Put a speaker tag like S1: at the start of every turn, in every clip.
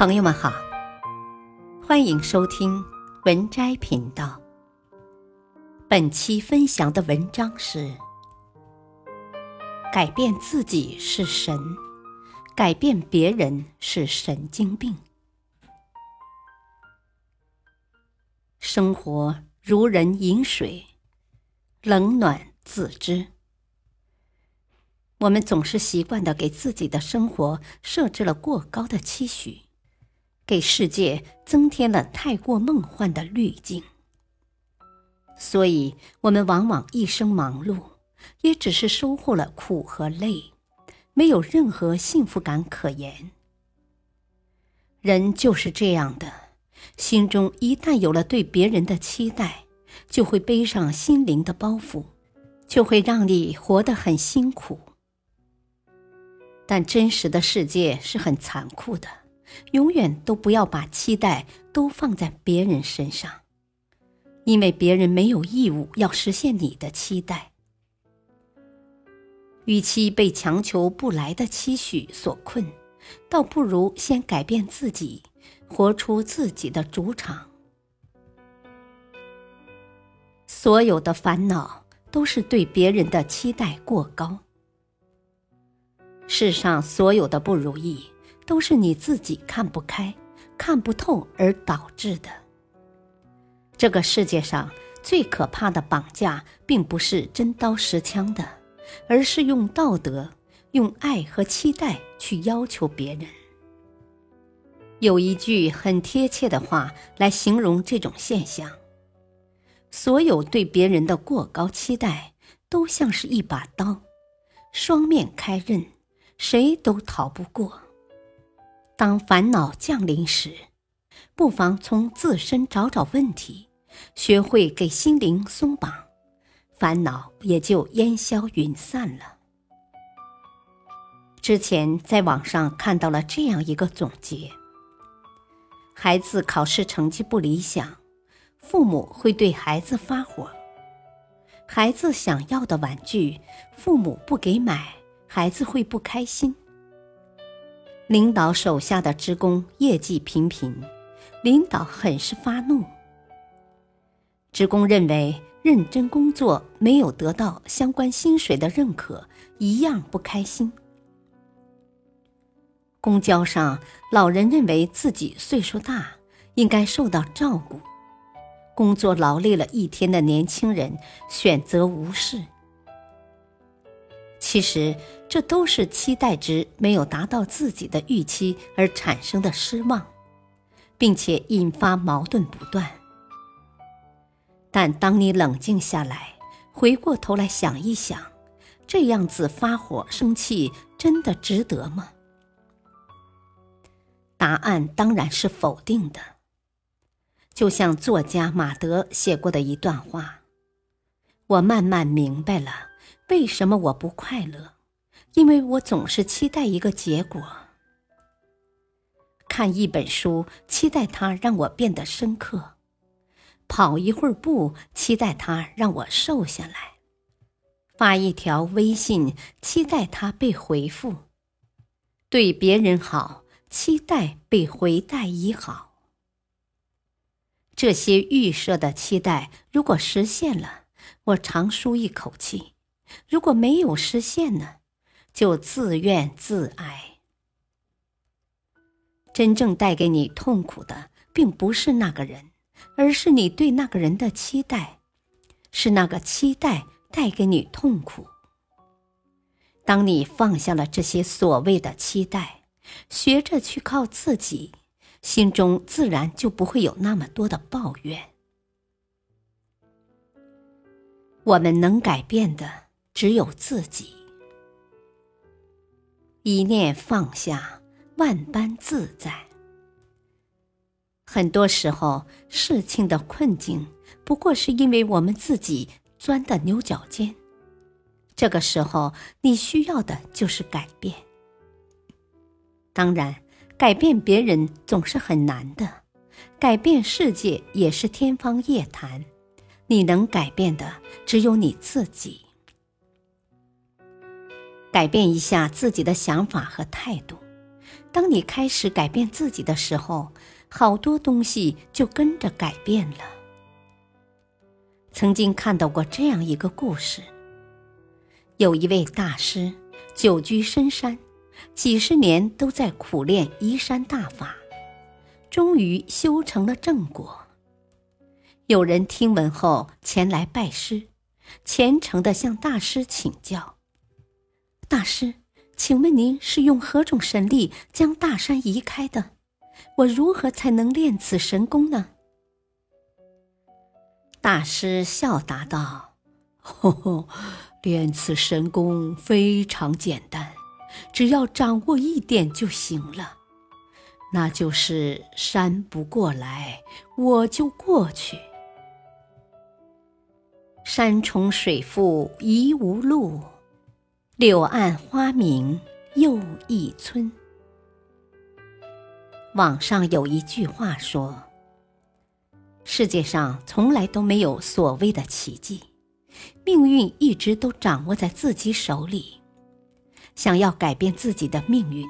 S1: 朋友们好，欢迎收听文摘频道。本期分享的文章是：改变自己是神，改变别人是神经病。生活如人饮水，冷暖自知。我们总是习惯的给自己的生活设置了过高的期许。给世界增添了太过梦幻的滤镜，所以我们往往一生忙碌，也只是收获了苦和累，没有任何幸福感可言。人就是这样的，心中一旦有了对别人的期待，就会背上心灵的包袱，就会让你活得很辛苦。但真实的世界是很残酷的。永远都不要把期待都放在别人身上，因为别人没有义务要实现你的期待。与其被强求不来的期许所困，倒不如先改变自己，活出自己的主场。所有的烦恼都是对别人的期待过高。世上所有的不如意。都是你自己看不开、看不透而导致的。这个世界上最可怕的绑架，并不是真刀实枪的，而是用道德、用爱和期待去要求别人。有一句很贴切的话来形容这种现象：所有对别人的过高期待，都像是一把刀，双面开刃，谁都逃不过。当烦恼降临时，不妨从自身找找问题，学会给心灵松绑，烦恼也就烟消云散了。之前在网上看到了这样一个总结：孩子考试成绩不理想，父母会对孩子发火；孩子想要的玩具，父母不给买，孩子会不开心。领导手下的职工业绩平平，领导很是发怒。职工认为认真工作没有得到相关薪水的认可，一样不开心。公交上，老人认为自己岁数大，应该受到照顾；工作劳累了一天的年轻人选择无视。其实，这都是期待值没有达到自己的预期而产生的失望，并且引发矛盾不断。但当你冷静下来，回过头来想一想，这样子发火生气真的值得吗？答案当然是否定的。就像作家马德写过的一段话：“我慢慢明白了。”为什么我不快乐？因为我总是期待一个结果。看一本书，期待它让我变得深刻；跑一会儿步，期待它让我瘦下来；发一条微信，期待它被回复；对别人好，期待被回带以好。这些预设的期待，如果实现了，我长舒一口气。如果没有实现呢，就自怨自艾。真正带给你痛苦的，并不是那个人，而是你对那个人的期待，是那个期待带给你痛苦。当你放下了这些所谓的期待，学着去靠自己，心中自然就不会有那么多的抱怨。我们能改变的。只有自己，一念放下，万般自在。很多时候，事情的困境不过是因为我们自己钻的牛角尖。这个时候，你需要的就是改变。当然，改变别人总是很难的，改变世界也是天方夜谭。你能改变的，只有你自己。改变一下自己的想法和态度，当你开始改变自己的时候，好多东西就跟着改变了。曾经看到过这样一个故事：有一位大师久居深山，几十年都在苦练移山大法，终于修成了正果。有人听闻后前来拜师，虔诚地向大师请教：“大师。”请问您是用何种神力将大山移开的？我如何才能练此神功呢？大师笑答道：“吼吼，练此神功非常简单，只要掌握一点就行了，那就是山不过来，我就过去。山重水复疑无路。”柳暗花明又一村。网上有一句话说：“世界上从来都没有所谓的奇迹，命运一直都掌握在自己手里。想要改变自己的命运，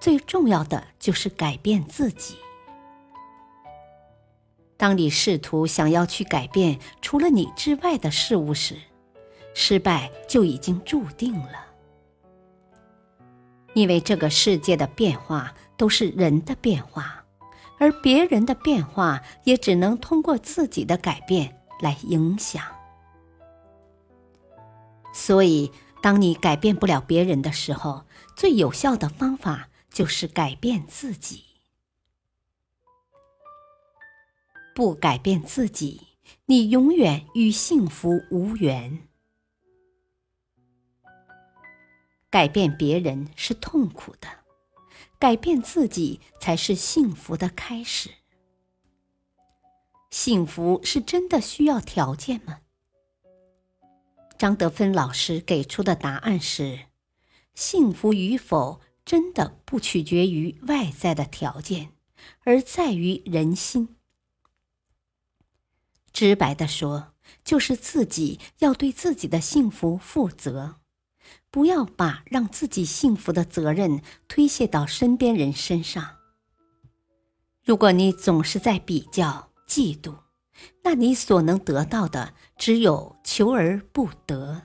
S1: 最重要的就是改变自己。当你试图想要去改变除了你之外的事物时，”失败就已经注定了，因为这个世界的变化都是人的变化，而别人的变化也只能通过自己的改变来影响。所以，当你改变不了别人的时候，最有效的方法就是改变自己。不改变自己，你永远与幸福无缘。改变别人是痛苦的，改变自己才是幸福的开始。幸福是真的需要条件吗？张德芬老师给出的答案是：幸福与否真的不取决于外在的条件，而在于人心。直白的说，就是自己要对自己的幸福负责。不要把让自己幸福的责任推卸到身边人身上。如果你总是在比较、嫉妒，那你所能得到的只有求而不得。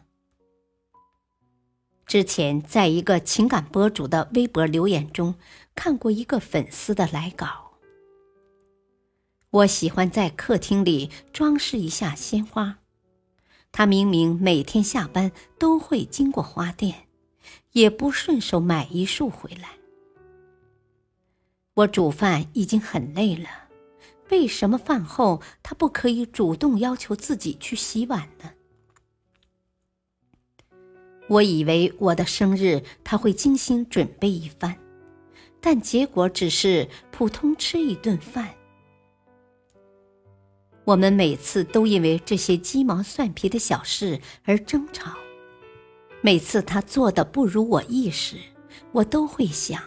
S1: 之前在一个情感博主的微博留言中看过一个粉丝的来稿：“我喜欢在客厅里装饰一下鲜花。”他明明每天下班都会经过花店，也不顺手买一束回来。我煮饭已经很累了，为什么饭后他不可以主动要求自己去洗碗呢？我以为我的生日他会精心准备一番，但结果只是普通吃一顿饭。我们每次都因为这些鸡毛蒜皮的小事而争吵。每次他做的不如我意时，我都会想：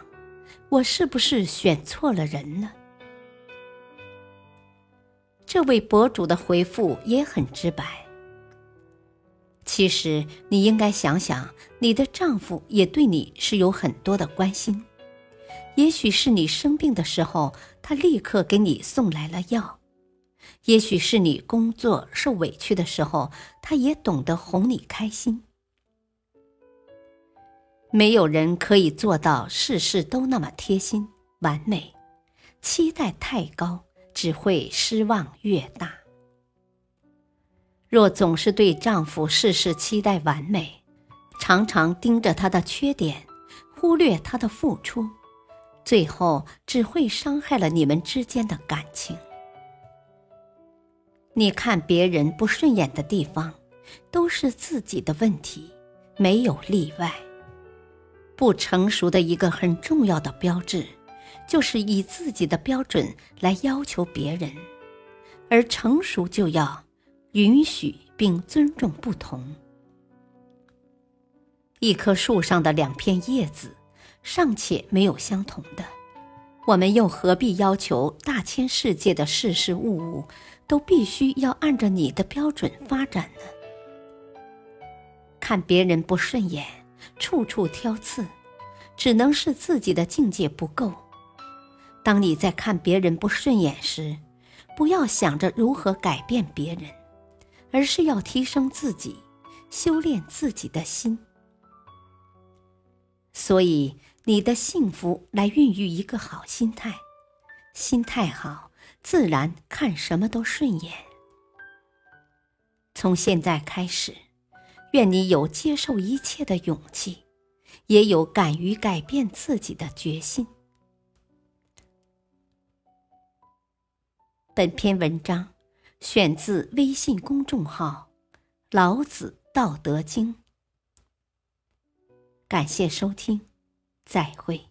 S1: 我是不是选错了人呢？这位博主的回复也很直白。其实你应该想想，你的丈夫也对你是有很多的关心。也许是你生病的时候，他立刻给你送来了药。也许是你工作受委屈的时候，他也懂得哄你开心。没有人可以做到事事都那么贴心完美，期待太高只会失望越大。若总是对丈夫事事期待完美，常常盯着他的缺点，忽略他的付出，最后只会伤害了你们之间的感情。你看别人不顺眼的地方，都是自己的问题，没有例外。不成熟的一个很重要的标志，就是以自己的标准来要求别人，而成熟就要允许并尊重不同。一棵树上的两片叶子，尚且没有相同的，我们又何必要求大千世界的事事物物？都必须要按照你的标准发展呢。看别人不顺眼，处处挑刺，只能是自己的境界不够。当你在看别人不顺眼时，不要想着如何改变别人，而是要提升自己，修炼自己的心。所以，你的幸福来孕育一个好心态，心态好，自然看什么都顺眼。从现在开始，愿你有接受一切的勇气，也有敢于改变自己的决心。本篇文章选自微信公众号《老子道德经》。感谢收听，再会。